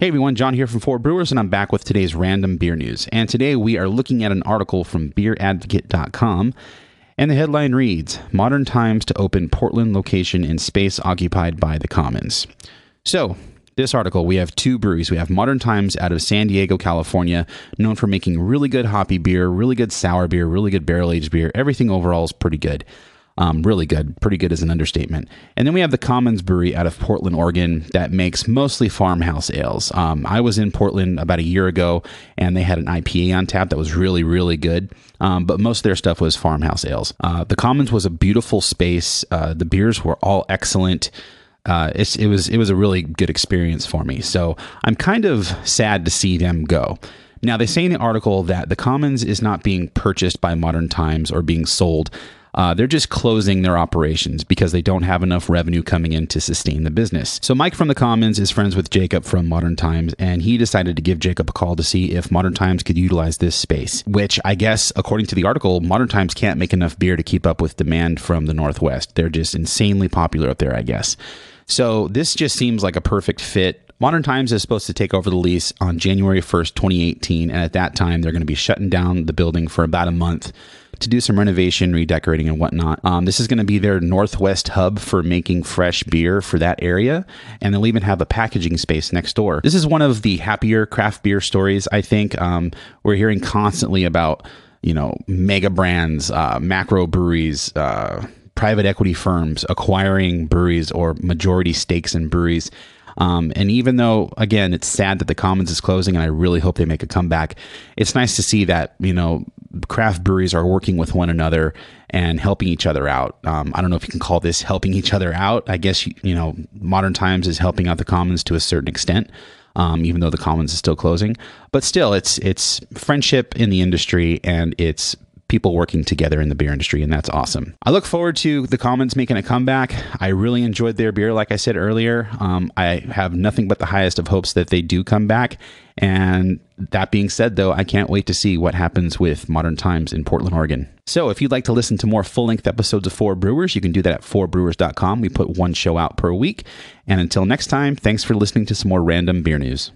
Hey everyone, John here from Four Brewers, and I'm back with today's random beer news. And today we are looking at an article from BeerAdvocate.com, and the headline reads Modern Times to Open Portland Location in Space Occupied by the Commons. So, this article, we have two breweries. We have Modern Times out of San Diego, California, known for making really good hoppy beer, really good sour beer, really good barrel aged beer. Everything overall is pretty good. Um, really good. Pretty good is an understatement. And then we have the Commons Brewery out of Portland, Oregon, that makes mostly farmhouse ales. Um, I was in Portland about a year ago, and they had an IPA on tap that was really, really good. Um, but most of their stuff was farmhouse ales. Uh, the Commons was a beautiful space. Uh, the beers were all excellent. Uh, it was it was a really good experience for me. So I'm kind of sad to see them go. Now they say in the article that the Commons is not being purchased by Modern Times or being sold. Uh, they're just closing their operations because they don't have enough revenue coming in to sustain the business. So Mike from the Commons is friends with Jacob from Modern Times, and he decided to give Jacob a call to see if Modern Times could utilize this space. Which I guess, according to the article, Modern Times can't make enough beer to keep up with demand from the Northwest. They're just insanely popular up there, I guess. So this just seems like a perfect fit Modern Times is supposed to take over the lease on January 1st, 2018, and at that time, they're going to be shutting down the building for about a month to do some renovation, redecorating, and whatnot. Um, this is going to be their northwest hub for making fresh beer for that area, and they'll even have a packaging space next door. This is one of the happier craft beer stories, I think. Um, we're hearing constantly about, you know, mega brands, uh, macro breweries, uh, private equity firms acquiring breweries or majority stakes in breweries um, and even though, again, it's sad that the Commons is closing, and I really hope they make a comeback, it's nice to see that you know craft breweries are working with one another and helping each other out. Um, I don't know if you can call this helping each other out. I guess you know, modern times is helping out the Commons to a certain extent. Um, even though the Commons is still closing, but still, it's it's friendship in the industry, and it's people working together in the beer industry, and that's awesome. I look forward to the Commons making a comeback. I really enjoyed their beer, like I said earlier. Um, I have nothing but the highest of hopes that they do come back. And that being said, though, I can't wait to see what happens with Modern Times in Portland, Oregon. So, if you'd like to listen to more full length episodes of Four Brewers, you can do that at fourbrewers.com. We put one show out per week. And until next time, thanks for listening to some more random beer news.